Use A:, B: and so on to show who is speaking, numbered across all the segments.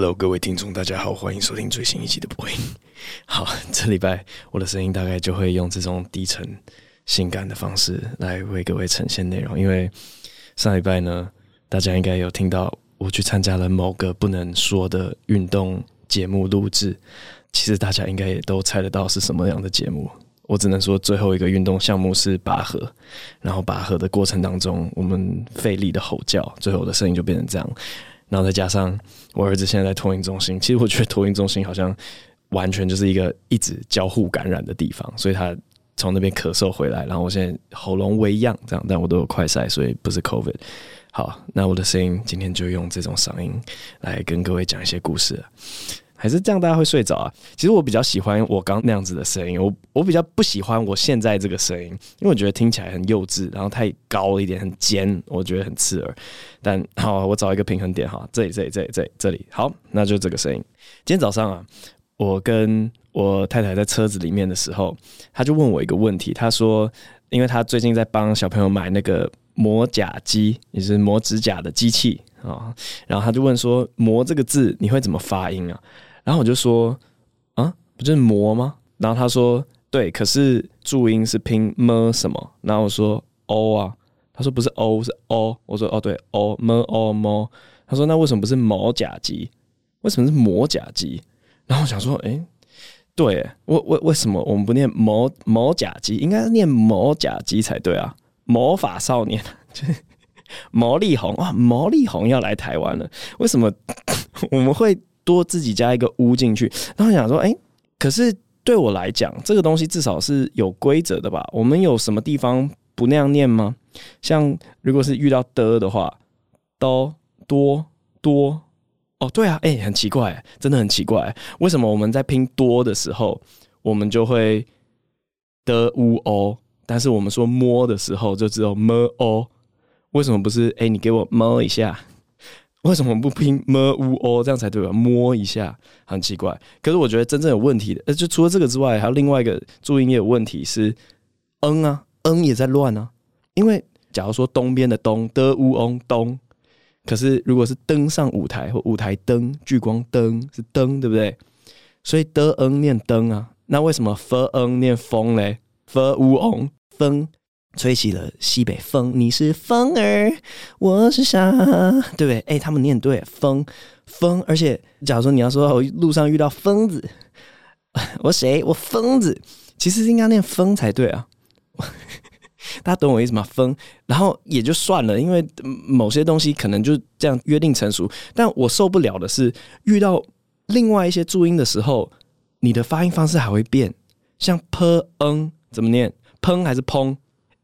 A: Hello，各位听众，大家好，欢迎收听最新一期的播音。好，这礼拜我的声音大概就会用这种低沉、性感的方式来为各位呈现内容。因为上礼拜呢，大家应该有听到我去参加了某个不能说的运动节目录制。其实大家应该也都猜得到是什么样的节目。我只能说，最后一个运动项目是拔河，然后拔河的过程当中，我们费力的吼叫，最后我的声音就变成这样。然后再加上我儿子现在在托婴中心，其实我觉得托婴中心好像完全就是一个一直交互感染的地方，所以他从那边咳嗽回来，然后我现在喉咙微痒这样，但我都有快塞，所以不是 COVID。好，那我的声音今天就用这种嗓音来跟各位讲一些故事。还是这样，大家会睡着啊？其实我比较喜欢我刚那样子的声音，我我比较不喜欢我现在这个声音，因为我觉得听起来很幼稚，然后太高一点，很尖，我觉得很刺耳。但 好，我找一个平衡点哈，这里，这里，这里，这里，这里，好，那就这个声音。今天早上啊，我跟我太太在车子里面的时候，他就问我一个问题，他说，因为他最近在帮小朋友买那个磨甲机，也是磨指甲的机器啊，然后他就问说，磨这个字你会怎么发音啊？然后我就说，啊，不就是魔吗？然后他说，对，可是注音是拼么什么？然后我说，o 啊，他说不是 o 是 o，我说哦对，o 么 o 么？他说那为什么不是磨甲机？为什么是魔甲机？然后我想说，哎，对，为为为什么我们不念磨磨甲机？应该念磨甲机才对啊！魔法少年，就 是魔力红哇，魔力红要来台湾了，为什么 我们会？多自己加一个“乌”进去，然后想说，哎、可是对我来讲，这个东西至少是有规则的吧？我们有什么地方不那样念吗？像如果是遇到的的话，都多多，哦，对啊，哎、很奇怪，真的很奇怪，为什么我们在拼多的时候，我们就会的乌哦，但是我们说摸的时候就只有么哦？为什么不是？哎、你给我摸一下。为什么不拼么乌哦，这样才对吧？摸一下很奇怪。可是我觉得真正有问题的，呃，就除了这个之外，还有另外一个注音也有问题是，嗯啊，嗯也在乱啊。因为假如说东边的东的乌翁东，可是如果是登上舞台或舞台灯聚光灯是灯，对不对？所以的嗯念灯啊，那为什么 f 嗯念风嘞？f 乌翁风。吹起了西北风，你是风儿，我是沙，对不对？哎、他们念对，风风。而且，假如说你要说我路上遇到疯子，我谁？我疯子，其实应该念风才对啊。大家懂我意思吗？风，然后也就算了，因为某些东西可能就这样约定成熟。但我受不了的是，遇到另外一些注音的时候，你的发音方式还会变，像 p n 怎么念？砰还是砰？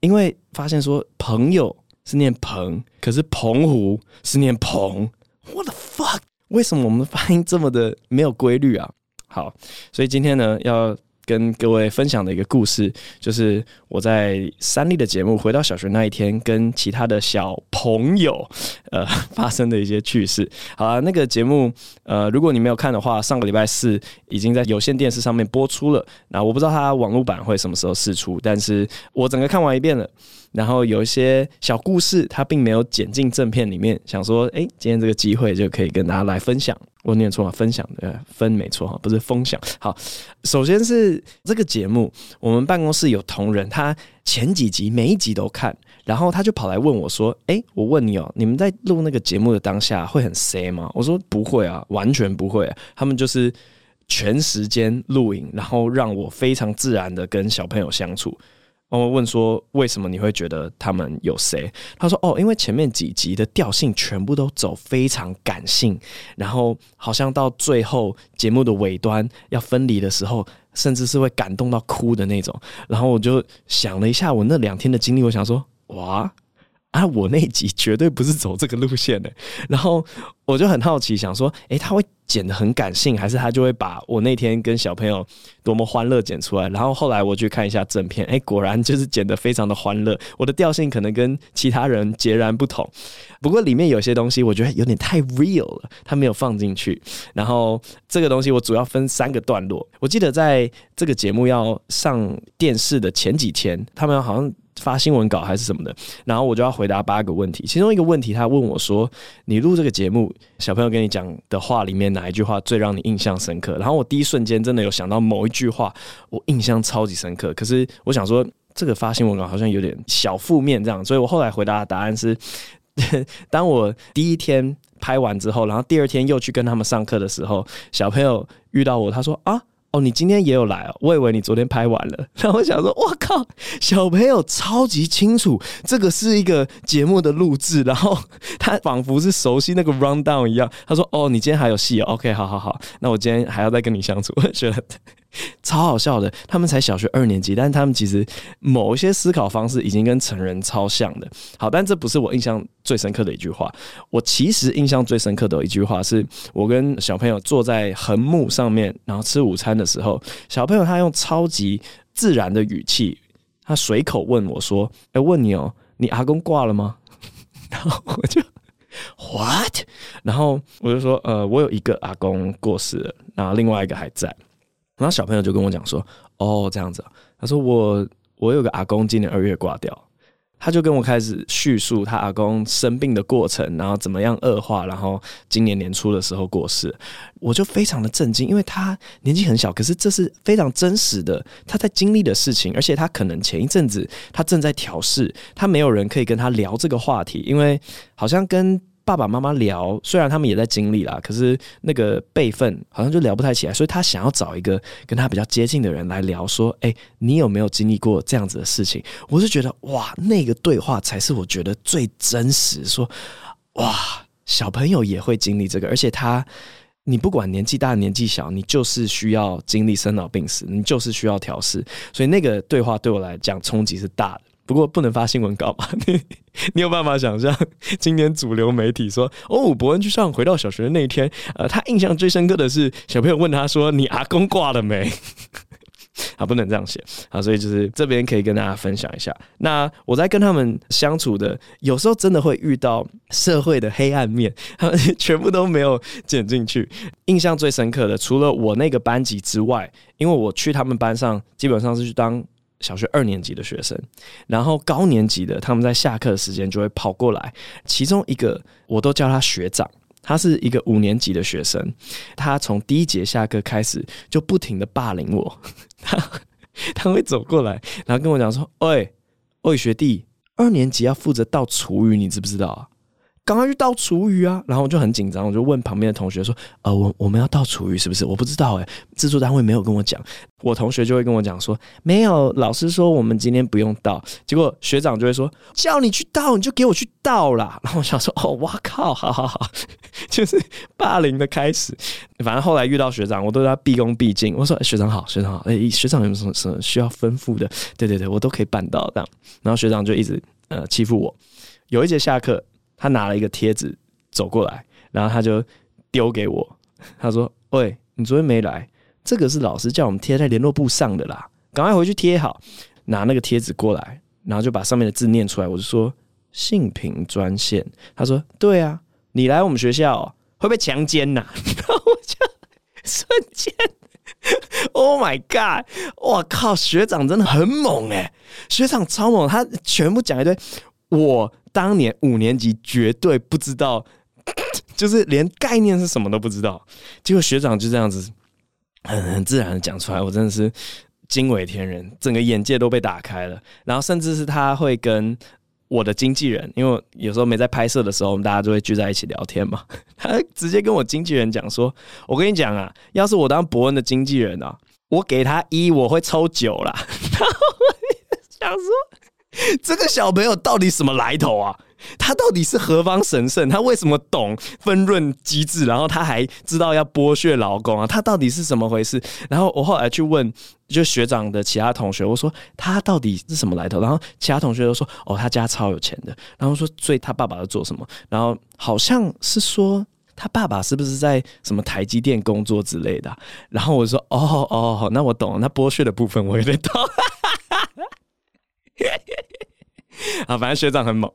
A: 因为发现说朋友是念朋，可是澎湖是念澎，What the fuck？为什么我们的发音这么的没有规律啊？好，所以今天呢要。跟各位分享的一个故事，就是我在三立的节目回到小学那一天，跟其他的小朋友呃发生的一些趣事。好了，那个节目呃，如果你没有看的话，上个礼拜四已经在有线电视上面播出了。那我不知道它网络版会什么时候试出，但是我整个看完一遍了。然后有一些小故事，它并没有剪进正片里面，想说，哎，今天这个机会就可以跟大家来分享。我念错了，分享的分没错哈，不是分享。好，首先是这个节目，我们办公室有同仁，他前几集每一集都看，然后他就跑来问我说：“哎，我问你哦，你们在录那个节目的当下会很塞吗？”我说：“不会啊，完全不会啊。”他们就是全时间录影，然后让我非常自然的跟小朋友相处。我问说，为什么你会觉得他们有谁？他说哦，因为前面几集的调性全部都走非常感性，然后好像到最后节目的尾端要分离的时候，甚至是会感动到哭的那种。然后我就想了一下我那两天的经历，我想说哇。啊，我那一集绝对不是走这个路线的，然后我就很好奇，想说，诶，他会剪得很感性，还是他就会把我那天跟小朋友多么欢乐剪出来？然后后来我去看一下正片，诶，果然就是剪得非常的欢乐。我的调性可能跟其他人截然不同，不过里面有些东西我觉得有点太 real 了，他没有放进去。然后这个东西我主要分三个段落。我记得在这个节目要上电视的前几天，他们好像。发新闻稿还是什么的，然后我就要回答八个问题。其中一个问题，他问我说：“你录这个节目，小朋友跟你讲的话里面哪一句话最让你印象深刻？”然后我第一瞬间真的有想到某一句话，我印象超级深刻。可是我想说，这个发新闻稿好像有点小负面这样，所以我后来回答的答案是：当我第一天拍完之后，然后第二天又去跟他们上课的时候，小朋友遇到我，他说：“啊。”哦，你今天也有来哦，我以为你昨天拍完了。然后我想说，我靠，小朋友超级清楚，这个是一个节目的录制，然后 他仿佛是熟悉那个 rundown 一样。他说：“哦，你今天还有戏哦，OK，好好好，那我今天还要再跟你相处。”我觉得。超好笑的，他们才小学二年级，但是他们其实某一些思考方式已经跟成人超像的。好，但这不是我印象最深刻的一句话。我其实印象最深刻的一句话，是我跟小朋友坐在横木上面，然后吃午餐的时候，小朋友他用超级自然的语气，他随口问我说：“哎，问你哦，你阿公挂了吗？”然后我就 What？然后我就说：“呃，我有一个阿公过世了，然后另外一个还在。”然后小朋友就跟我讲说：“哦，这样子。”他说：“我我有个阿公今年二月挂掉。”他就跟我开始叙述他阿公生病的过程，然后怎么样恶化，然后今年年初的时候过世。我就非常的震惊，因为他年纪很小，可是这是非常真实的他在经历的事情，而且他可能前一阵子他正在调试，他没有人可以跟他聊这个话题，因为好像跟。爸爸妈妈聊，虽然他们也在经历啦，可是那个辈分好像就聊不太起来，所以他想要找一个跟他比较接近的人来聊，说：“诶、欸，你有没有经历过这样子的事情？”我是觉得，哇，那个对话才是我觉得最真实。说，哇，小朋友也会经历这个，而且他，你不管年纪大年纪小，你就是需要经历生老病死，你就是需要调试，所以那个对话对我来讲冲击是大的。不过不能发新闻稿嘛？你 你有办法想象 今天主流媒体说哦，伯恩去上回到小学的那一天，呃，他印象最深刻的是小朋友问他说：“你阿公挂了没？” 啊，不能这样写啊，所以就是这边可以跟大家分享一下。那我在跟他们相处的，有时候真的会遇到社会的黑暗面，他们全部都没有剪进去。印象最深刻的，除了我那个班级之外，因为我去他们班上，基本上是去当。小学二年级的学生，然后高年级的，他们在下课时间就会跑过来。其中一个我都叫他学长，他是一个五年级的学生。他从第一节下课开始就不停的霸凌我。他 他会走过来，然后跟我讲说：“喂，喂，学弟，二年级要负责倒厨余，你知不知道啊？”赶快去倒厨余啊！然后我就很紧张，我就问旁边的同学说：“呃，我我们要倒厨余是不是？我不知道诶，制作单位没有跟我讲。”我同学就会跟我讲说：“没有，老师说我们今天不用倒。”结果学长就会说：“叫你去倒，你就给我去倒啦。”然后我想说：“哦，哇靠，好好好，就是霸凌的开始。”反正后来遇到学长，我都对他毕恭毕敬。我说：“学长好，学长好。诶，学长有什么什么需要吩咐的？对对对，我都可以办到这样。”然后学长就一直呃欺负我。有一节下课。他拿了一个贴纸走过来，然后他就丢给我。他说：“喂，你昨天没来，这个是老师叫我们贴在联络簿上的啦，赶快回去贴好。”拿那个贴纸过来，然后就把上面的字念出来。我就说：“性平专线。”他说：“对啊，你来我们学校会被强奸呐？” 然后我就瞬间，Oh my God！我靠，学长真的很猛诶，学长超猛，他全部讲一堆我。当年五年级绝对不知道，就是连概念是什么都不知道。结果学长就这样子很很自然的讲出来，我真的是惊为天人，整个眼界都被打开了。然后甚至是他会跟我的经纪人，因为有时候没在拍摄的时候，我们大家就会聚在一起聊天嘛。他直接跟我经纪人讲说：“我跟你讲啊，要是我当博恩的经纪人啊，我给他一，我会抽九啦。”然后我想说。这个小朋友到底什么来头啊？他到底是何方神圣？他为什么懂分润机制？然后他还知道要剥削劳工啊？他到底是怎么回事？然后我后来去问，就学长的其他同学，我说他到底是什么来头？然后其他同学都说，哦，他家超有钱的。然后说，所以他爸爸在做什么？然后好像是说他爸爸是不是在什么台积电工作之类的？然后我说，哦哦，那我懂了，那剥削的部分我有点懂。啊，反正学长很猛，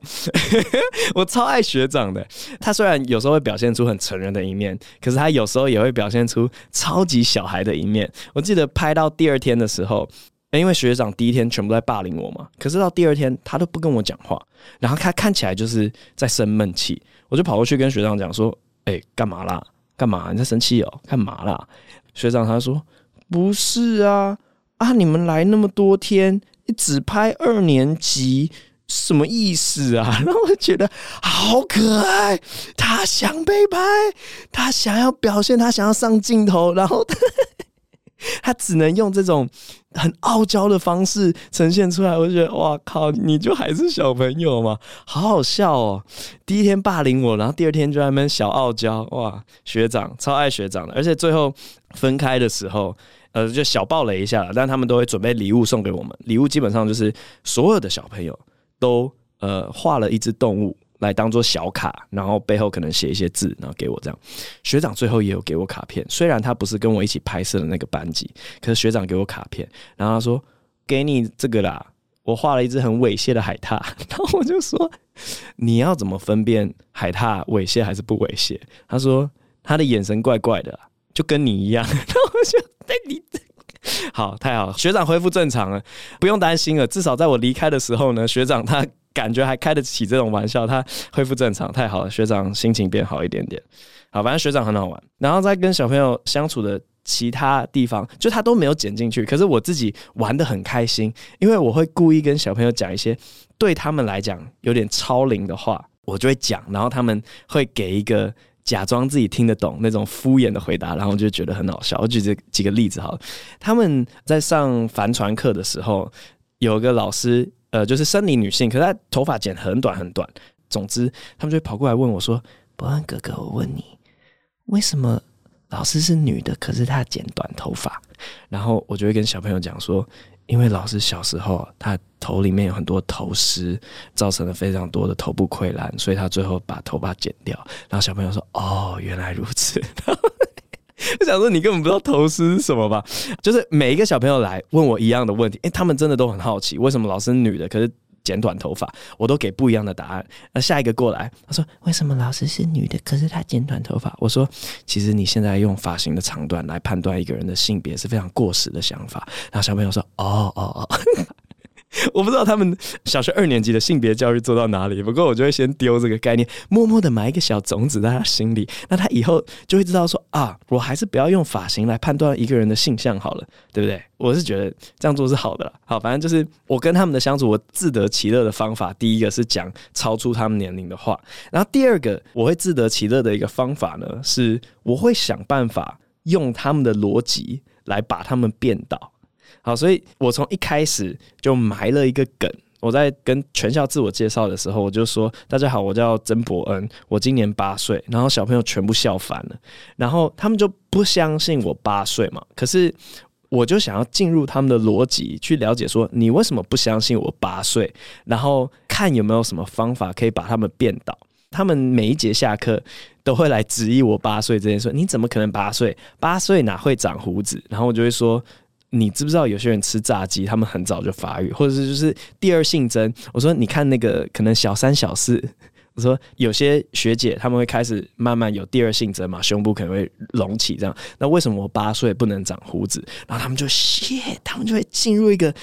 A: 我超爱学长的。他虽然有时候会表现出很成人的一面，可是他有时候也会表现出超级小孩的一面。我记得拍到第二天的时候，因为学长第一天全部在霸凌我嘛，可是到第二天他都不跟我讲话，然后他看起来就是在生闷气，我就跑过去跟学长讲说：“哎，干嘛啦？干嘛？你在生气哦？干嘛啦？”学长他说：“不是啊，啊，你们来那么多天，只拍二年级。”什么意思啊？然后我觉得好可爱，他想被拍，他想要表现，他想要上镜头，然后他，他只能用这种很傲娇的方式呈现出来。我觉得哇靠，你就还是小朋友嘛，好好笑哦！第一天霸凌我，然后第二天就在那边小傲娇，哇，学长超爱学长的，而且最后分开的时候，呃，就小爆雷一下了，但他们都会准备礼物送给我们，礼物基本上就是所有的小朋友。都呃画了一只动物来当做小卡，然后背后可能写一些字，然后给我这样。学长最后也有给我卡片，虽然他不是跟我一起拍摄的那个班级，可是学长给我卡片，然后他说：“给你这个啦，我画了一只很猥亵的海獭。”然后我就说：“你要怎么分辨海獭猥亵还是不猥亵？”他说：“他的眼神怪怪的，就跟你一样。”然后我就对你。好，太好了，学长恢复正常了，不用担心了。至少在我离开的时候呢，学长他感觉还开得起这种玩笑，他恢复正常，太好了。学长心情变好一点点。好，反正学长很好玩。然后在跟小朋友相处的其他地方，就他都没有剪进去，可是我自己玩得很开心，因为我会故意跟小朋友讲一些对他们来讲有点超龄的话，我就会讲，然后他们会给一个。假装自己听得懂那种敷衍的回答，然后就觉得很好笑。我举这几个例子好了，他们在上帆船课的时候，有一个老师，呃，就是生理女性，可是她头发剪很短很短。总之，他们就会跑过来问我说：“博恩哥哥，我问你，为什么老师是女的，可是她剪短头发？”然后我就会跟小朋友讲说。因为老师小时候，他头里面有很多头虱，造成了非常多的头部溃烂，所以他最后把头发剪掉。然后小朋友说：“哦，原来如此。”我想说，你根本不知道头虱是什么吧？就是每一个小朋友来问我一样的问题，诶，他们真的都很好奇，为什么老师女的，可是。剪短头发，我都给不一样的答案。那下一个过来，他说：“为什么老师是女的，可是她剪短头发？”我说：“其实你现在用发型的长短来判断一个人的性别是非常过时的想法。”然后小朋友说：“哦哦哦。” 我不知道他们小学二年级的性别教育做到哪里，不过我就会先丢这个概念，默默的埋一个小种子在他心里，那他以后就会知道说啊，我还是不要用发型来判断一个人的性向好了，对不对？我是觉得这样做是好的啦。好，反正就是我跟他们的相处，我自得其乐的方法，第一个是讲超出他们年龄的话，然后第二个我会自得其乐的一个方法呢，是我会想办法用他们的逻辑来把他们变倒。好，所以我从一开始就埋了一个梗。我在跟全校自我介绍的时候，我就说：“大家好，我叫曾伯恩，我今年八岁。”然后小朋友全部笑翻了，然后他们就不相信我八岁嘛。可是我就想要进入他们的逻辑，去了解说你为什么不相信我八岁，然后看有没有什么方法可以把他们变倒。他们每一节下课都会来质疑我八岁这件事：“你怎么可能八岁？八岁哪会长胡子？”然后我就会说。你知不知道有些人吃炸鸡，他们很早就发育，或者是就是第二性征？我说你看那个可能小三小四，我说有些学姐他们会开始慢慢有第二性征嘛，胸部可能会隆起这样。那为什么我八岁不能长胡子？然后他们就谢，他们就会进入一个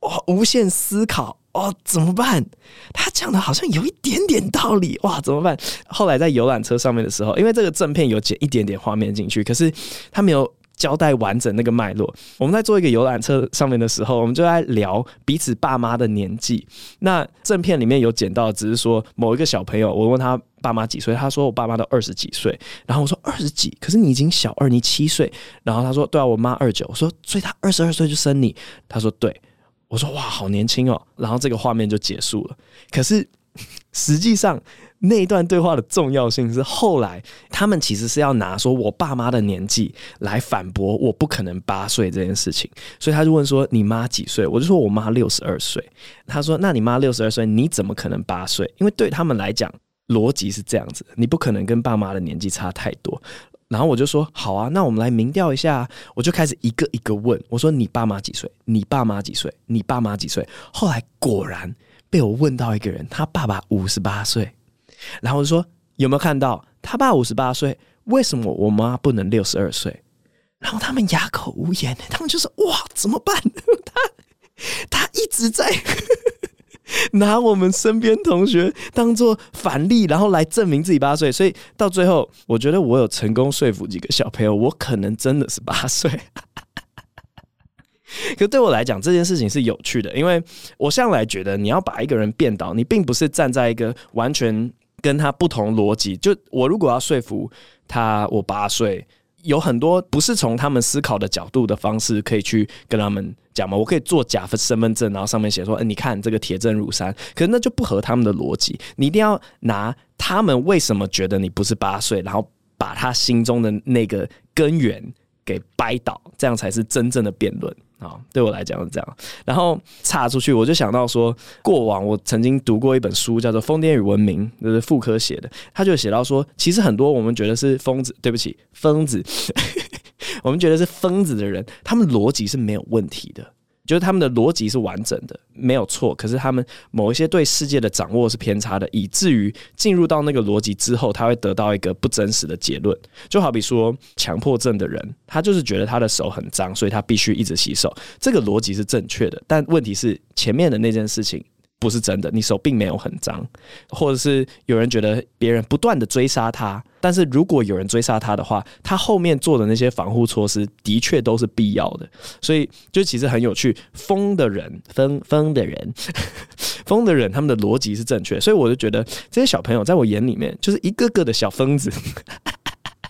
A: 哇无限思考哦，怎么办？他讲的好像有一点点道理哇，怎么办？后来在游览车上面的时候，因为这个正片有剪一点点画面进去，可是他没有。交代完整那个脉络。我们在做一个游览车上面的时候，我们就在聊彼此爸妈的年纪。那正片里面有剪到，只是说某一个小朋友，我问他爸妈几岁，他说我爸妈都二十几岁。然后我说二十几，可是你已经小二，你七岁。然后他说对啊，我妈二九。我说所以他二十二岁就生你。他说对。我说哇，好年轻哦。然后这个画面就结束了。可是实际上。那一段对话的重要性是后来他们其实是要拿说我爸妈的年纪来反驳我不可能八岁这件事情，所以他就问说你妈几岁？我就说我妈六十二岁。他说那你妈六十二岁，你怎么可能八岁？因为对他们来讲逻辑是这样子，你不可能跟爸妈的年纪差太多。然后我就说好啊，那我们来民调一下。我就开始一个一个问，我说你爸妈几岁？你爸妈几岁？你爸妈几岁？后来果然被我问到一个人，他爸爸五十八岁。然后说有没有看到他爸五十八岁，为什么我妈不能六十二岁？然后他们哑口无言，他们就说：“哇，怎么办？”他他一直在 拿我们身边同学当做反例，然后来证明自己八岁。所以到最后，我觉得我有成功说服几个小朋友，我可能真的是八岁。可对我来讲，这件事情是有趣的，因为我向来觉得，你要把一个人变倒，你并不是站在一个完全跟他不同逻辑。就我如果要说服他，我八岁。有很多不是从他们思考的角度的方式可以去跟他们讲嘛？我可以做假身份证，然后上面写说：“哎，你看这个铁证如山。”可是那就不合他们的逻辑。你一定要拿他们为什么觉得你不是八岁，然后把他心中的那个根源给掰倒，这样才是真正的辩论。啊，对我来讲是这样。然后岔出去，我就想到说，过往我曾经读过一本书，叫做《疯癫与文明》，就是傅科写的。他就写到说，其实很多我们觉得是疯子，对不起，疯子，我们觉得是疯子的人，他们逻辑是没有问题的。就是他们的逻辑是完整的，没有错。可是他们某一些对世界的掌握是偏差的，以至于进入到那个逻辑之后，他会得到一个不真实的结论。就好比说强迫症的人，他就是觉得他的手很脏，所以他必须一直洗手。这个逻辑是正确的，但问题是前面的那件事情。不是真的，你手并没有很脏，或者是有人觉得别人不断的追杀他，但是如果有人追杀他的话，他后面做的那些防护措施的确都是必要的，所以就其实很有趣。疯的人，疯疯的人，疯的人，他们的逻辑是正确，所以我就觉得这些小朋友在我眼里面就是一个个的小疯子，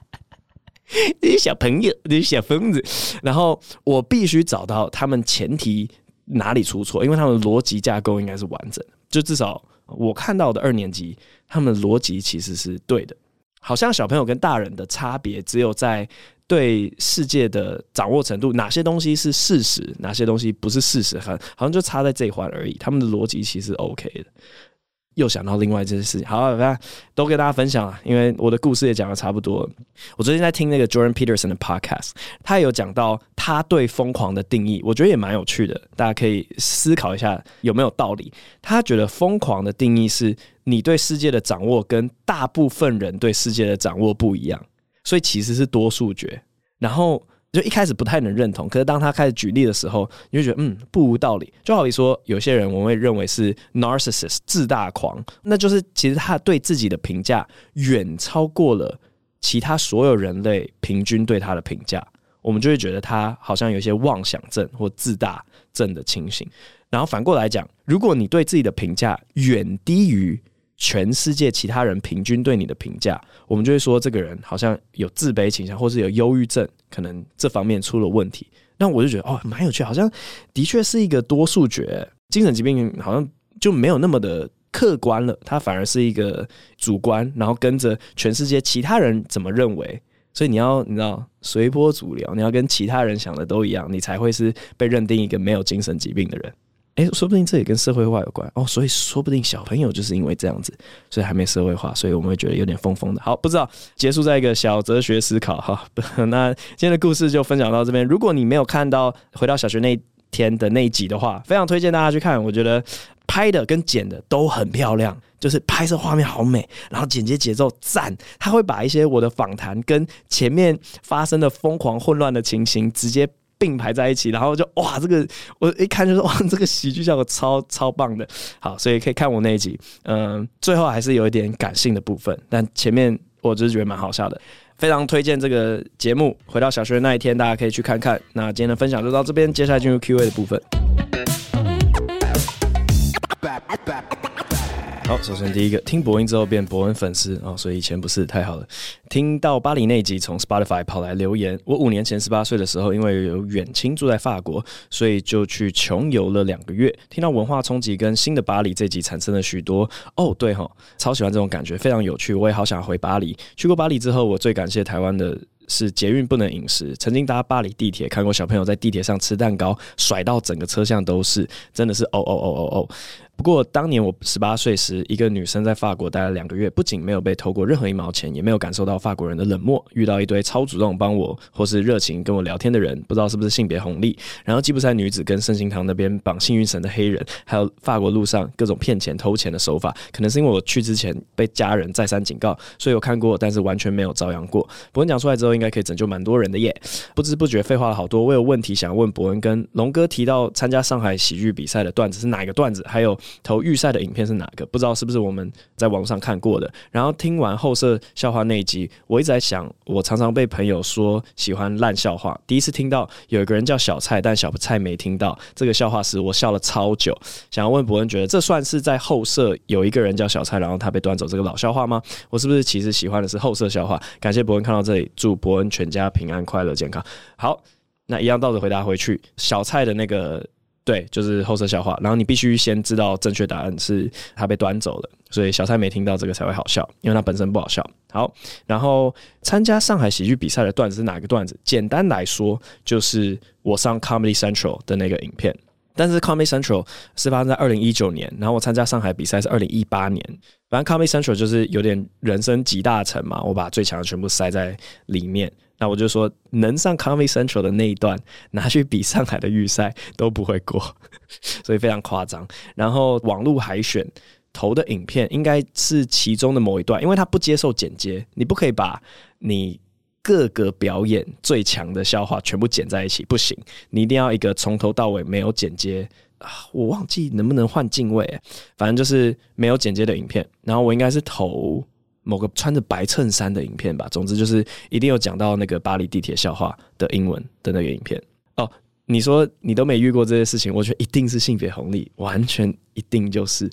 A: 这些小朋友，这些小疯子，然后我必须找到他们前提。哪里出错？因为他们逻辑架构应该是完整的，就至少我看到的二年级，他们的逻辑其实是对的。好像小朋友跟大人的差别只有在对世界的掌握程度，哪些东西是事实，哪些东西不是事实，好像就差在这一环而已。他们的逻辑其实 OK 的。又想到另外一件事情，好，那都跟大家分享了，因为我的故事也讲的差不多。我最近在听那个 Jordan Peterson 的 podcast，他有讲到他对疯狂的定义，我觉得也蛮有趣的，大家可以思考一下有没有道理。他觉得疯狂的定义是你对世界的掌握跟大部分人对世界的掌握不一样，所以其实是多数决。然后。就一开始不太能认同，可是当他开始举例的时候，你就觉得嗯，不无道理。就好比说，有些人我们会认为是 narcissist 自大狂，那就是其实他对自己的评价远超过了其他所有人类平均对他的评价，我们就会觉得他好像有一些妄想症或自大症的情形。然后反过来讲，如果你对自己的评价远低于全世界其他人平均对你的评价，我们就会说这个人好像有自卑倾向，或是有忧郁症，可能这方面出了问题。那我就觉得哦，蛮有趣，好像的确是一个多数觉，精神疾病好像就没有那么的客观了，它反而是一个主观，然后跟着全世界其他人怎么认为。所以你要你知道随波逐流，你要跟其他人想的都一样，你才会是被认定一个没有精神疾病的人。诶、说不定这也跟社会化有关哦，所以说不定小朋友就是因为这样子，所以还没社会化，所以我们会觉得有点疯疯的。好，不知道结束在一个小哲学思考哈。那今天的故事就分享到这边。如果你没有看到回到小学那天的那一集的话，非常推荐大家去看。我觉得拍的跟剪的都很漂亮，就是拍摄画面好美，然后剪接节奏赞。他会把一些我的访谈跟前面发生的疯狂混乱的情形直接。并排在一起，然后就哇，这个我一看就说哇，这个喜剧效果超超棒的。好，所以可以看我那一集，嗯，最后还是有一点感性的部分，但前面我只是觉得蛮好笑的，非常推荐这个节目。回到小学那一天，大家可以去看看。那今天的分享就到这边，接下来进入 Q&A 的部分。好，首先第一个听博恩之后变博恩粉丝哦，所以以前不是太好了。听到巴黎那集，从 Spotify 跑来留言。我五年前十八岁的时候，因为有远亲住在法国，所以就去穷游了两个月。听到文化冲击跟新的巴黎这集，产生了许多哦，对哈，超喜欢这种感觉，非常有趣。我也好想回巴黎。去过巴黎之后，我最感谢台湾的是捷运不能饮食。曾经搭巴黎地铁，看过小朋友在地铁上吃蛋糕，甩到整个车厢都是，真的是哦哦哦哦哦。不过当年我十八岁时，一个女生在法国待了两个月，不仅没有被偷过任何一毛钱，也没有感受到法国人的冷漠，遇到一堆超主动帮我或是热情跟我聊天的人，不知道是不是性别红利。然后吉普赛女子跟圣心堂那边绑幸运绳的黑人，还有法国路上各种骗钱偷钱的手法，可能是因为我去之前被家人再三警告，所以我看过，但是完全没有遭殃过。博恩讲出来之后，应该可以拯救蛮多人的耶。不知不觉废话了好多，我有问题想要问博恩，跟龙哥提到参加上海喜剧比赛的段子是哪一个段子？还有投预赛的影片是哪个？不知道是不是我们在网上看过的。然后听完后设笑话那一集，我一直在想，我常常被朋友说喜欢烂笑话。第一次听到有一个人叫小蔡，但小蔡没听到这个笑话时，我笑了超久。想要问伯恩，觉得这算是在后设有一个人叫小蔡，然后他被端走这个老笑话吗？我是不是其实喜欢的是后设笑话？感谢伯恩看到这里，祝伯恩全家平安、快乐、健康。好，那一样倒着回答回去，小蔡的那个。对，就是后设笑话。然后你必须先知道正确答案是他被端走了，所以小蔡没听到这个才会好笑，因为他本身不好笑。好，然后参加上海喜剧比赛的段子是哪个段子？简单来说，就是我上 Comedy Central 的那个影片。但是 Comedy Central 是发生在二零一九年，然后我参加上海比赛是二零一八年。反正 Comedy Central 就是有点人生集大成嘛，我把最强的全部塞在里面。那我就说，能上 Comedy Central 的那一段拿去比上海的预赛都不会过，所以非常夸张。然后网络海选投的影片应该是其中的某一段，因为它不接受剪接，你不可以把你各个表演最强的笑话全部剪在一起，不行，你一定要一个从头到尾没有剪接啊！我忘记能不能换镜位，反正就是没有剪接的影片。然后我应该是投。某个穿着白衬衫的影片吧，总之就是一定有讲到那个巴黎地铁笑话的英文的那个影片哦。你说你都没遇过这些事情，我觉得一定是性别红利，完全一定就是，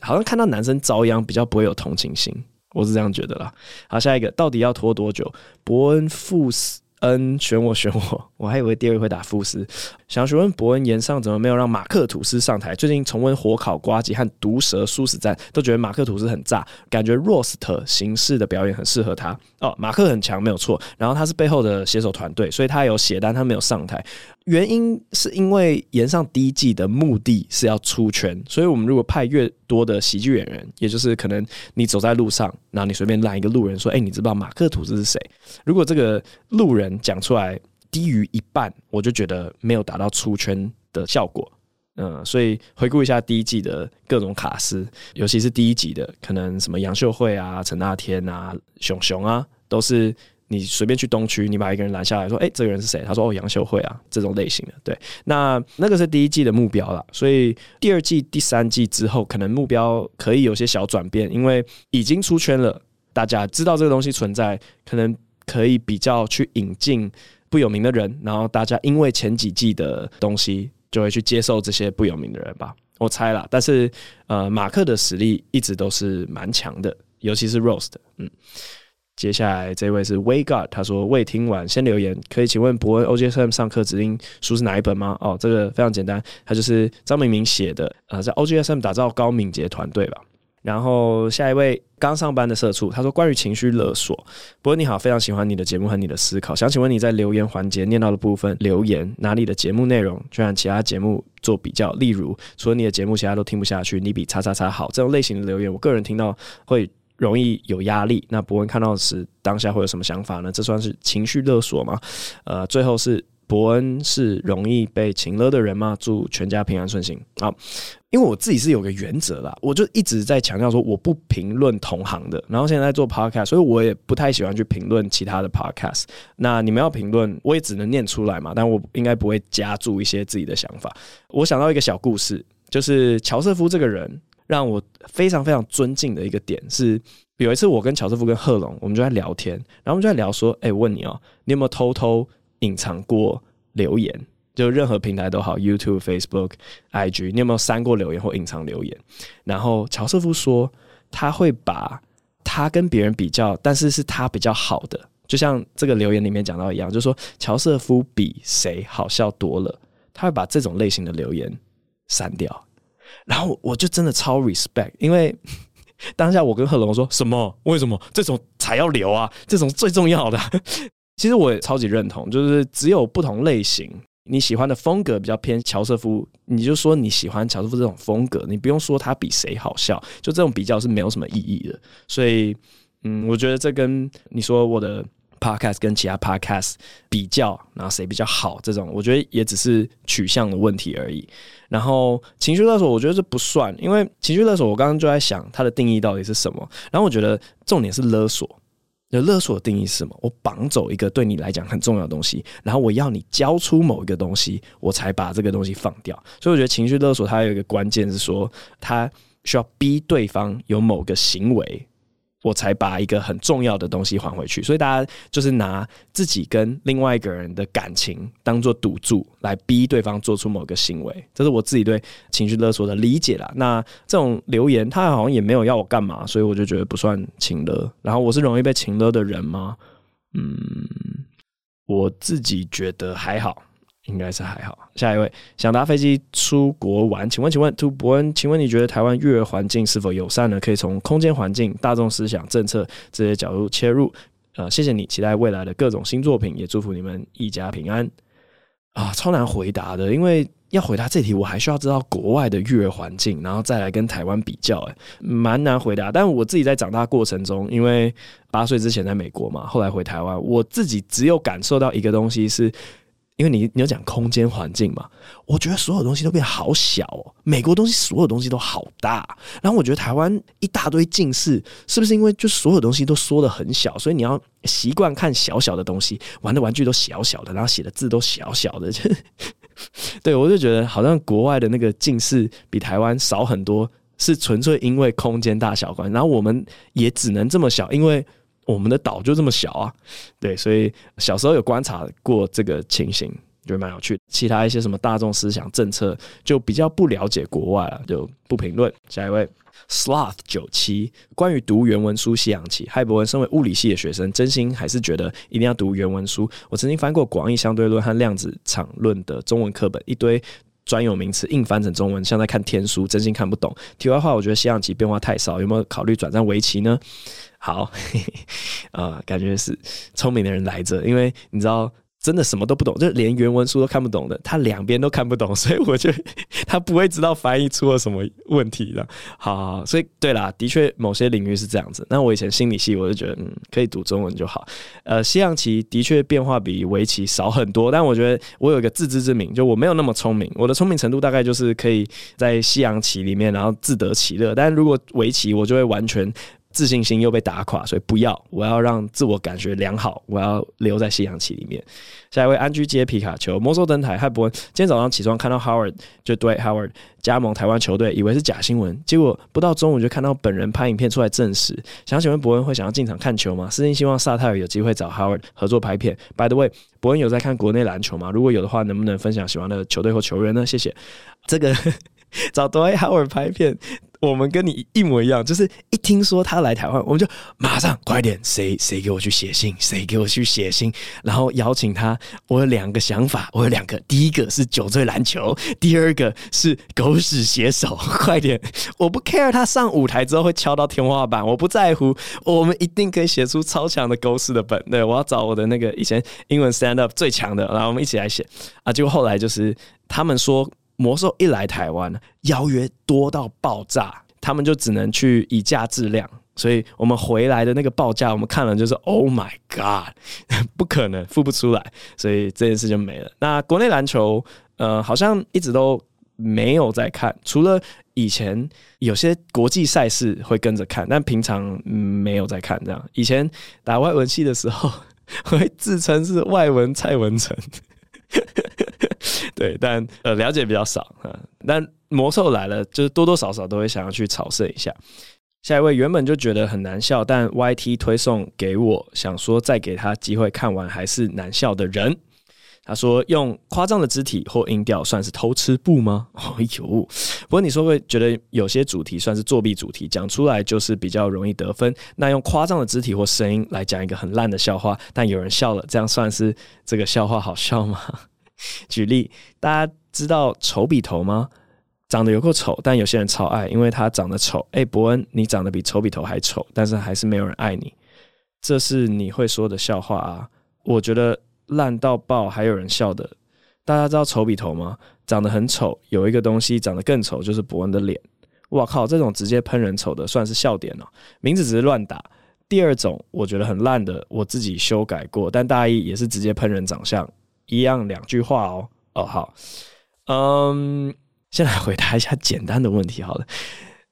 A: 好像看到男生遭殃比较不会有同情心，我是这样觉得啦。好，下一个到底要拖多久？伯恩富斯。恩，选我选我，我还以为第二位会打富斯。想询问博恩岩上怎么没有让马克吐斯上台？最近重温火烤呱吉和毒蛇殊死战，都觉得马克吐斯很炸，感觉 roast 形式的表演很适合他。哦，马克很强没有错，然后他是背后的写手团队，所以他有写单，他没有上台。原因是因为炎上第一季的目的是要出圈，所以我们如果派越多的喜剧演员，也就是可能你走在路上，然后你随便拦一个路人说：“哎，你知道马克吐斯是谁？”如果这个路人讲出来低于一半，我就觉得没有达到出圈的效果。嗯，所以回顾一下第一季的各种卡司，尤其是第一集的，可能什么杨秀慧啊、陈大天啊、熊熊啊，都是。你随便去东区，你把一个人拦下来说：“哎、这个人是谁？”他说：“哦，杨秀慧啊，这种类型的。”对，那那个是第一季的目标了，所以第二季、第三季之后，可能目标可以有些小转变，因为已经出圈了，大家知道这个东西存在，可能可以比较去引进不有名的人，然后大家因为前几季的东西，就会去接受这些不有名的人吧。我猜啦，但是呃，马克的实力一直都是蛮强的，尤其是 Roast，嗯。接下来这位是 Way God，他说未听完先留言，可以请问博恩 OGSM 上课指令书是哪一本吗？哦，这个非常简单，他就是张明明写的，呃，在 OGSM 打造高敏捷团队吧。然后下一位刚上班的社畜，他说关于情绪勒索，博恩你好，非常喜欢你的节目和你的思考，想请问你在留言环节念到的部分留言哪里的节目内容，就和其他节目做比较，例如除了你的节目，其他都听不下去，你比叉叉叉好，这种类型的留言，我个人听到会。容易有压力，那博文看到时当下会有什么想法呢？这算是情绪勒索吗？呃，最后是伯恩是容易被情勒的人吗？祝全家平安顺心。啊，因为我自己是有个原则啦，我就一直在强调说我不评论同行的，然后现在在做 podcast，所以我也不太喜欢去评论其他的 podcast。那你们要评论，我也只能念出来嘛，但我应该不会加注一些自己的想法。我想到一个小故事，就是乔瑟夫这个人。让我非常非常尊敬的一个点是，有一次我跟乔瑟夫跟贺龙，我们就在聊天，然后我们就在聊说，哎、问你哦，你有没有偷偷隐藏过留言？就任何平台都好，YouTube、Facebook、IG，你有没有删过留言或隐藏留言？然后乔瑟夫说，他会把他跟别人比较，但是是他比较好的，就像这个留言里面讲到一样，就是说乔瑟夫比谁好笑多了，他会把这种类型的留言删掉。然后我就真的超 respect，因为 当下我跟贺龙说什么？为什么这种才要留啊？这种最重要的。其实我也超级认同，就是只有不同类型你喜欢的风格比较偏乔瑟夫，你就说你喜欢乔瑟夫这种风格，你不用说他比谁好笑，就这种比较是没有什么意义的。所以，嗯，我觉得这跟你说我的 podcast 跟其他 podcast 比较，然后谁比较好，这种我觉得也只是取向的问题而已。然后情绪勒索，我觉得这不算，因为情绪勒索，我刚刚就在想它的定义到底是什么。然后我觉得重点是勒索。勒索的定义是什么？我绑走一个对你来讲很重要的东西，然后我要你交出某一个东西，我才把这个东西放掉。所以我觉得情绪勒索它有一个关键是说，它需要逼对方有某个行为。我才把一个很重要的东西还回去，所以大家就是拿自己跟另外一个人的感情当做赌注，来逼对方做出某个行为。这是我自己对情绪勒索的理解啦。那这种留言，他好像也没有要我干嘛，所以我就觉得不算情勒。然后我是容易被情勒的人吗？嗯，我自己觉得还好。应该是还好。下一位想搭飞机出国玩，请问，请问，图伯恩，请问你觉得台湾育儿环境是否友善呢？可以从空间环境、大众思想、政策这些角度切入。呃，谢谢你，期待未来的各种新作品，也祝福你们一家平安。啊，超难回答的，因为要回答这题，我还需要知道国外的育儿环境，然后再来跟台湾比较，哎，蛮难回答。但我自己在长大过程中，因为八岁之前在美国嘛，后来回台湾，我自己只有感受到一个东西是。因为你你有讲空间环境嘛，我觉得所有东西都变好小哦。美国东西所有东西都好大，然后我觉得台湾一大堆近视，是不是因为就所有东西都缩得很小，所以你要习惯看小小的东西，玩的玩具都小小的，然后写的字都小小的。对，我就觉得好像国外的那个近视比台湾少很多，是纯粹因为空间大小关。然后我们也只能这么小，因为。我们的岛就这么小啊，对，所以小时候有观察过这个情形，觉得蛮有趣。其他一些什么大众思想政策，就比较不了解国外了，就不评论。下一位，Sloth 九七，关于读原文书《西洋棋》，嗨博文，身为物理系的学生，真心还是觉得一定要读原文书。我曾经翻过广义相对论和量子场论的中文课本，一堆专有名词硬翻成中文，像在看天书，真心看不懂。题外话，我觉得西洋棋变化太少，有没有考虑转战围棋呢？好，啊、呃，感觉是聪明的人来着，因为你知道，真的什么都不懂，就连原文书都看不懂的，他两边都看不懂，所以我就他不会知道翻译出了什么问题的。好，好，好，所以对啦，的确某些领域是这样子。那我以前心理系，我就觉得嗯，可以读中文就好。呃，西洋棋的确变化比围棋少很多，但我觉得我有一个自知之明，就我没有那么聪明，我的聪明程度大概就是可以在西洋棋里面，然后自得其乐。但如果围棋，我就会完全。自信心又被打垮，所以不要。我要让自我感觉良好，我要留在西洋棋里面。下一位安居街皮卡丘魔兽灯台，嗨伯恩，今天早上起床看到 Howard 就对 Howard 加盟台湾球队，以为是假新闻，结果不到中午就看到本人拍影片出来证实。想请问伯恩会想要进场看球吗？私心希望萨泰尔有机会找 Howard 合作拍片。By the way，伯恩有在看国内篮球吗？如果有的话，能不能分享喜欢的球队或球员呢？谢谢。这个找 Dwight Howard 拍片。我们跟你一模一样，就是一听说他来台湾，我们就马上快点，谁谁给我去写信，谁给我去写信，然后邀请他。我有两个想法，我有两个，第一个是酒醉篮球，第二个是狗屎写手。快点，我不 care 他上舞台之后会敲到天花板，我不在乎，我们一定可以写出超强的狗屎的本。对，我要找我的那个以前英文 stand up 最强的，然后我们一起来写啊。结果后来就是他们说。魔兽一来台湾，邀约多到爆炸，他们就只能去以价质量，所以我们回来的那个报价，我们看了就是 Oh my God，不可能付不出来，所以这件事就没了。那国内篮球，呃，好像一直都没有在看，除了以前有些国际赛事会跟着看，但平常没有在看。这样，以前打外文系的时候，会自称是外文蔡文成。对，但呃了解比较少啊。但魔兽来了，就是多多少少都会想要去草率一下。下一位原本就觉得很难笑，但 YT 推送给我，想说再给他机会看完还是难笑的人。他说用夸张的肢体或音调算是偷吃布吗？哎呦，不过你说会觉得有些主题算是作弊主题，讲出来就是比较容易得分。那用夸张的肢体或声音来讲一个很烂的笑话，但有人笑了，这样算是这个笑话好笑吗？举例，大家知道丑比头吗？长得有够丑，但有些人超爱，因为他长得丑。哎，伯恩，你长得比丑比头还丑，但是还是没有人爱你，这是你会说的笑话啊？我觉得。烂到爆还有人笑的，大家知道丑比头吗？长得很丑，有一个东西长得更丑，就是伯恩的脸。哇靠，这种直接喷人丑的算是笑点哦。名字只是乱打。第二种我觉得很烂的，我自己修改过，但大意也是直接喷人长相，一样两句话哦。哦好，嗯，先来回答一下简单的问题好了。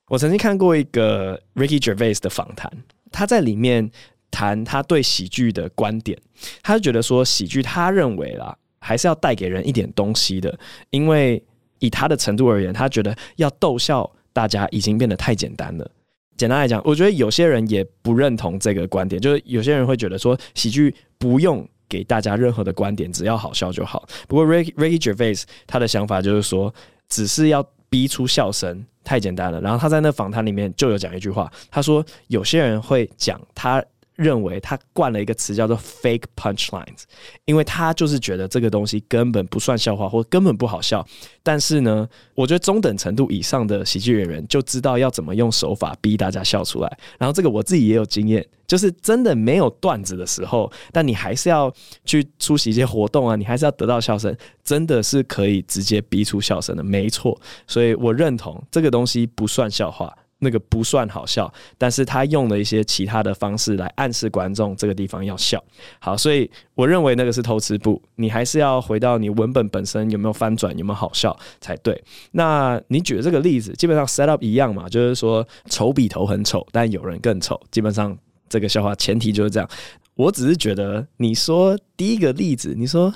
A: 我曾经看过一个 Ricky Gervais 的访谈，他在里面谈他对喜剧的观点，他就觉得说喜剧他认为啦，还是要带给人一点东西的，因为以他的程度而言，他觉得要逗笑大家已经变得太简单了。简单来讲，我觉得有些人也不认同这个观点，就是有些人会觉得说，喜剧不用给大家任何的观点，只要好笑就好。不过，Ricky Ricky Gervais 他的想法就是说，只是要逼出笑声，太简单了。然后他在那访谈里面就有讲一句话，他说有些人会讲他。认为他灌了一个词叫做 fake punchlines，因为他就是觉得这个东西根本不算笑话，或根本不好笑。但是呢，我觉得中等程度以上的喜剧演员就知道要怎么用手法逼大家笑出来。然后这个我自己也有经验，就是真的没有段子的时候，但你还是要去出席一些活动啊，你还是要得到笑声，真的是可以直接逼出笑声的，没错。所以我认同这个东西不算笑话。那个不算好笑，但是他用了一些其他的方式来暗示观众这个地方要笑。好，所以我认为那个是偷吃部，你还是要回到你文本本身有没有翻转，有没有好笑才对。那你举这个例子，基本上 set up 一样嘛，就是说丑比头很丑，但有人更丑。基本上这个笑话前提就是这样。我只是觉得你说第一个例子，你说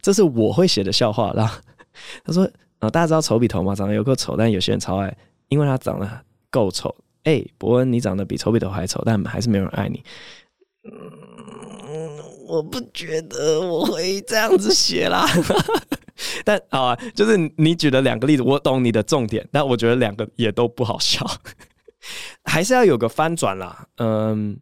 A: 这是我会写的笑话啦。他说啊，大家知道丑比头吗？长得有够丑，但有些人超爱，因为他长得。够丑，哎、欸，伯恩，你长得比丑比头还丑，但还是没有人爱你。嗯，我不觉得我会这样子写啦。但好啊，就是你举的两个例子，我懂你的重点，但我觉得两个也都不好笑，还是要有个翻转啦。嗯，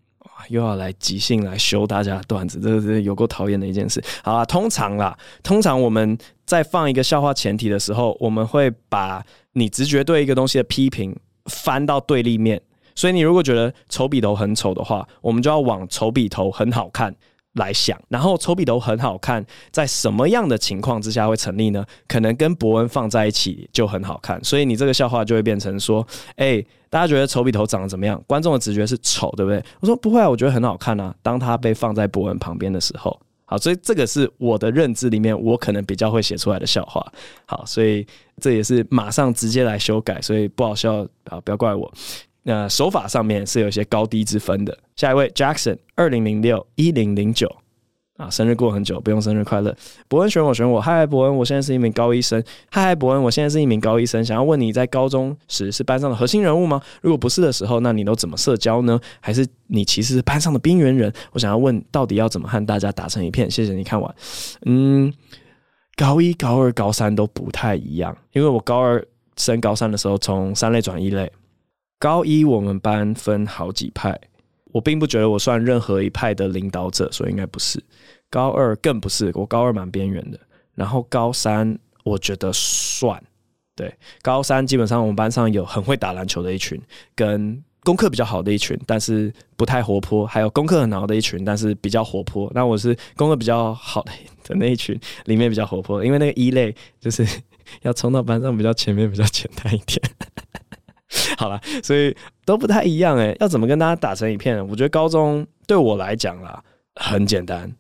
A: 又要来即兴来修大家的段子，这个是有够讨厌的一件事。好啊，通常啦，通常我们在放一个笑话前提的时候，我们会把你直觉对一个东西的批评。翻到对立面，所以你如果觉得丑比头很丑的话，我们就要往丑比头很好看来想。然后丑比头很好看，在什么样的情况之下会成立呢？可能跟博恩放在一起就很好看。所以你这个笑话就会变成说：哎、大家觉得丑比头长得怎么样？观众的直觉是丑，对不对？我说不会啊，我觉得很好看啊。当他被放在博恩旁边的时候。好，所以这个是我的认知里面，我可能比较会写出来的笑话。好，所以这也是马上直接来修改，所以不好笑啊，不要怪我。那手法上面是有一些高低之分的。下一位 Jackson，二零零六一零零九。啊，生日过很久，不用生日快乐。伯恩选我选我，嗨，伯恩，我现在是一名高一生。嗨，嗨，伯恩，我现在是一名高一生。想要问你在高中时是班上的核心人物吗？如果不是的时候，那你都怎么社交呢？还是你其实是班上的边缘人？我想要问，到底要怎么和大家打成一片？谢谢你看完。嗯，高一、高二、高三都不太一样，因为我高二升高三的时候从三类转一类。高一我们班分好几派。我并不觉得我算任何一派的领导者，所以应该不是。高二更不是，我高二蛮边缘的。然后高三我觉得算，对，高三基本上我们班上有很会打篮球的一群，跟功课比较好的一群，但是不太活泼，还有功课很好的一群，但是比较活泼。那我是功课比较好的那一群里面比较活泼，因为那个一类就是要冲到班上比较前面，比较简单一点。好了，所以都不太一样哎，要怎么跟大家打成一片？我觉得高中对我来讲啦，很简单，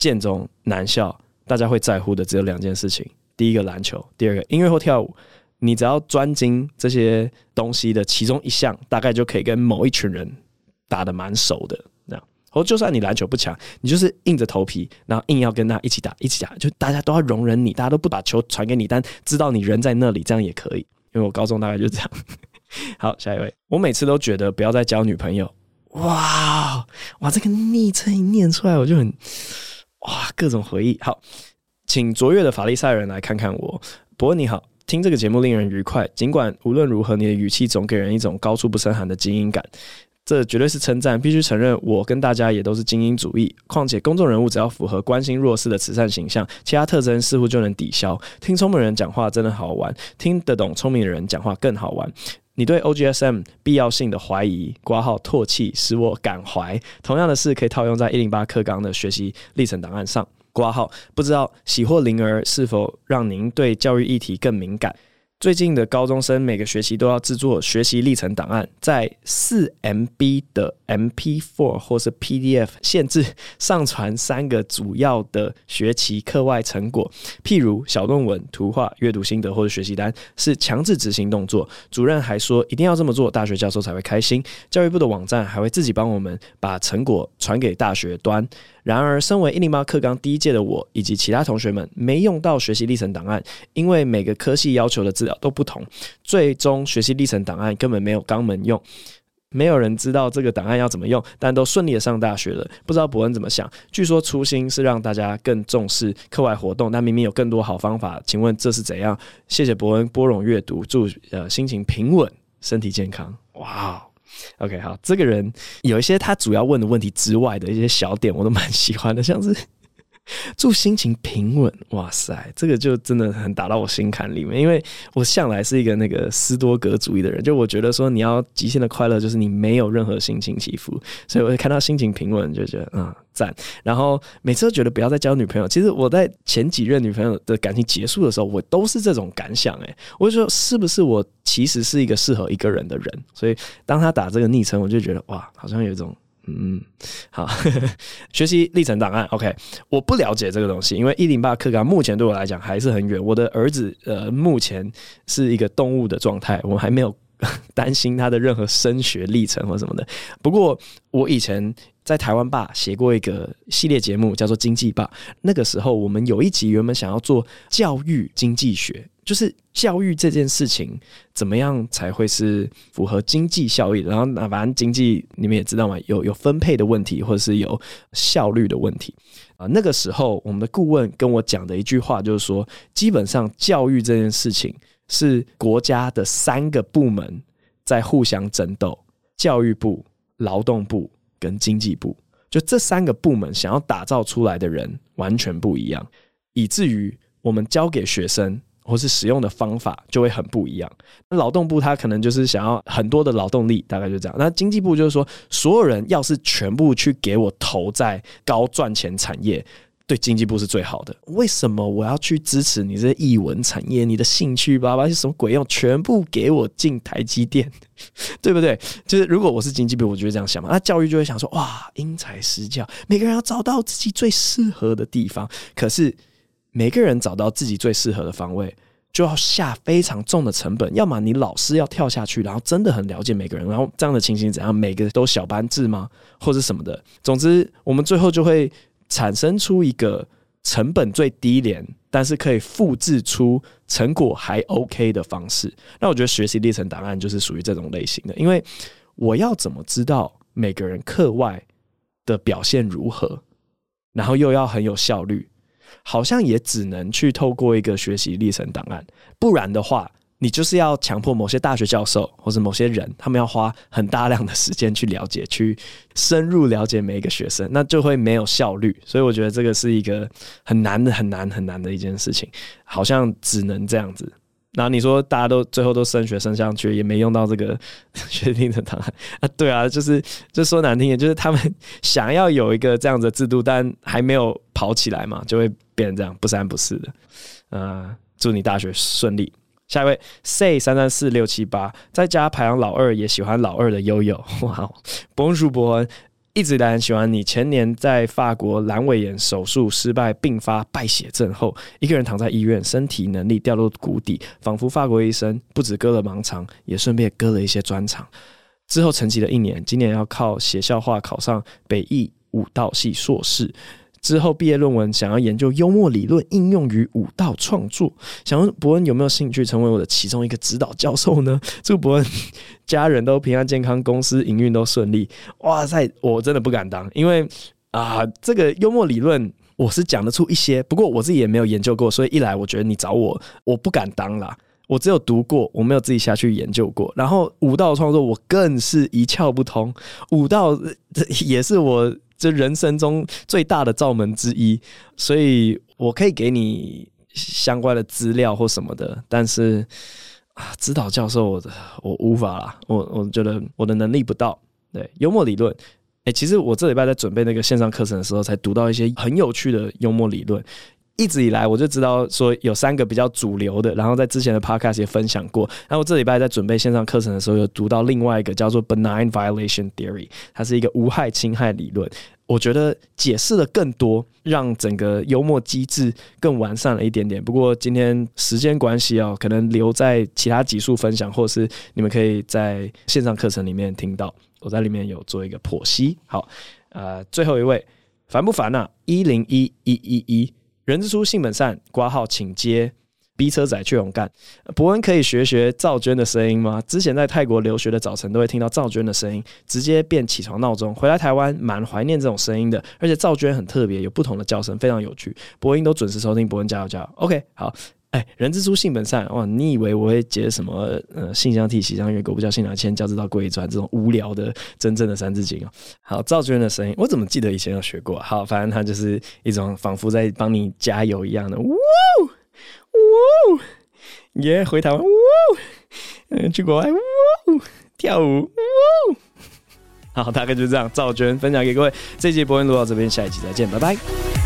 A: 建中男校，大家会在乎的只有两件事情：第一个篮球，第二个音乐或跳舞。你只要专精这些东西的其中一项，大概就可以跟某一群人打得蛮熟的。这样，或就算你篮球不强，你就是硬着头皮，然后硬要跟他一起打，一起打，就大家都要容忍你，大家都不把球传给你，但知道你人在那里，这样也可以。因为我高中大概就这样。好，下一位。我每次都觉得不要再交女朋友。哇哇，这个昵称一念出来，我就很哇，各种回忆。好，请卓越的法利赛人来看看我。伯恩你好，听这个节目令人愉快。尽管无论如何，你的语气总给人一种高处不胜寒的精英感。这绝对是称赞，必须承认，我跟大家也都是精英主义。况且，公众人物只要符合关心弱势的慈善形象，其他特征似乎就能抵消。听聪明人讲话真的好玩，听得懂聪明人讲话更好玩。你对 OGSM 必要性的怀疑、括号唾弃，使我感怀。同样的事可以套用在一零八课纲的学习历程档案上。挂号，不知道喜获灵儿是否让您对教育议题更敏感？最近的高中生每个学期都要制作学习历程档案，在四 MB 的 MP4 或是 PDF 限制上传三个主要的学期课外成果，譬如小论文、图画、阅读心得或者学习单，是强制执行动作。主任还说一定要这么做，大学教授才会开心。教育部的网站还会自己帮我们把成果传给大学端。然而，身为一零八课纲第一届的我以及其他同学们，没用到学习历程档案，因为每个科系要求的资料都不同，最终学习历程档案根本没有肛门用，没有人知道这个档案要怎么用，但都顺利的上大学了。不知道博恩怎么想？据说初心是让大家更重视课外活动，但明明有更多好方法，请问这是怎样？谢谢博恩拨冗阅读，祝呃心情平稳，身体健康。哇！OK，好，这个人有一些他主要问的问题之外的一些小点，我都蛮喜欢的，像是 祝心情平稳，哇塞，这个就真的很打到我心坎里面，因为我向来是一个那个斯多格主义的人，就我觉得说你要极限的快乐，就是你没有任何心情起伏，所以我就看到心情平稳就觉得嗯。赞，然后每次都觉得不要再交女朋友。其实我在前几任女朋友的感情结束的时候，我都是这种感想。哎，我就说是不是我其实是一个适合一个人的人？所以当他打这个昵称，我就觉得哇，好像有一种嗯，好 学习历程档案。OK，我不了解这个东西，因为一零八课纲目前对我来讲还是很远。我的儿子呃，目前是一个动物的状态，我还没有 担心他的任何升学历程或什么的。不过我以前。在台湾吧写过一个系列节目，叫做《经济吧》。那个时候，我们有一集原本想要做教育经济学，就是教育这件事情怎么样才会是符合经济效益。然后，那反正经济你们也知道嘛，有有分配的问题，或者是有效率的问题啊。那个时候，我们的顾问跟我讲的一句话就是说，基本上教育这件事情是国家的三个部门在互相争斗：教育部、劳动部。跟经济部，就这三个部门想要打造出来的人完全不一样，以至于我们教给学生或是使用的方法就会很不一样。那劳动部他可能就是想要很多的劳动力，大概就这样。那经济部就是说，所有人要是全部去给我投在高赚钱产业。对经济部是最好的。为什么我要去支持你这些艺文产业？你的兴趣吧吧是什么鬼用？全部给我进台积电，对不对？就是如果我是经济部，我就会这样想嘛。那教育就会想说：哇，因材施教，每个人要找到自己最适合的地方。可是每个人找到自己最适合的方位，就要下非常重的成本。要么你老师要跳下去，然后真的很了解每个人，然后这样的情形怎样？每个都小班制吗？或者什么的？总之，我们最后就会。产生出一个成本最低廉，但是可以复制出成果还 OK 的方式。那我觉得学习历程档案就是属于这种类型的，因为我要怎么知道每个人课外的表现如何，然后又要很有效率，好像也只能去透过一个学习历程档案，不然的话。你就是要强迫某些大学教授或者某些人，他们要花很大量的时间去了解、去深入了解每一个学生，那就会没有效率。所以我觉得这个是一个很难的、很难、很难的一件事情，好像只能这样子。然后你说大家都最后都升学升上去，也没用到这个 学定的档案啊？对啊，就是就说难听点，就是他们想要有一个这样的制度，但还没有跑起来嘛，就会变成这样不三不四的。啊、祝你大学顺利。下一位，say 三三四六七八，在家排行老二，也喜欢老二的悠悠。哇，博叔伯恩一直都很喜欢你。前年在法国阑尾炎手术失败，并发败血症后，一个人躺在医院，身体能力掉落谷底，仿佛法国医生不止割了盲肠，也顺便割了一些专长。之后沉寂了一年，今年要靠写笑话考上北艺舞蹈系硕士。之后毕业论文想要研究幽默理论应用于舞蹈创作，想问博恩有没有兴趣成为我的其中一个指导教授呢？祝博恩家人都平安健康，公司营运都顺利。哇塞，我真的不敢当，因为啊，这个幽默理论我是讲得出一些，不过我自己也没有研究过，所以一来我觉得你找我，我不敢当啦。我只有读过，我没有自己下去研究过。然后舞蹈创作我更是一窍不通，舞蹈也是我。这人生中最大的罩门之一，所以我可以给你相关的资料或什么的，但是啊，指导教授我我无法啦，我我觉得我的能力不到。对，幽默理论哎，其实我这礼拜在准备那个线上课程的时候，才读到一些很有趣的幽默理论。一直以来我就知道说有三个比较主流的，然后在之前的 podcast 也分享过。然后这礼拜在准备线上课程的时候，有读到另外一个叫做 benign violation theory，它是一个无害侵害理论。我觉得解释的更多，让整个幽默机制更完善了一点点。不过今天时间关系啊，可能留在其他集数分享，或是你们可以在线上课程里面听到。我在里面有做一个剖析。好，呃，最后一位烦不烦啊？一零一一一一。人之初，性本善，挂号请接。逼车仔去勇干。伯恩可以学学赵娟的声音吗？之前在泰国留学的早晨，都会听到赵娟的声音，直接变起床闹钟。回来台湾，蛮怀念这种声音的。而且赵娟很特别，有不同的叫声，非常有趣。伯恩都准时收听，伯恩加油加油。OK，好。哎、人之初，性本善。哇，你以为我会接什么？呃，性相近，习相远，苟不教，性乃迁，教之道贵以专这种无聊的真正的三字经哦。好，赵娟的声音，我怎么记得以前有学过？好，反正他就是一种仿佛在帮你加油一样的。呜呜耶，回台湾，呜，嗯，去国外，呜，跳舞，呜。好，大概就这样。赵娟分享给各位，这一集博恩录到这边，下一集再见，拜拜。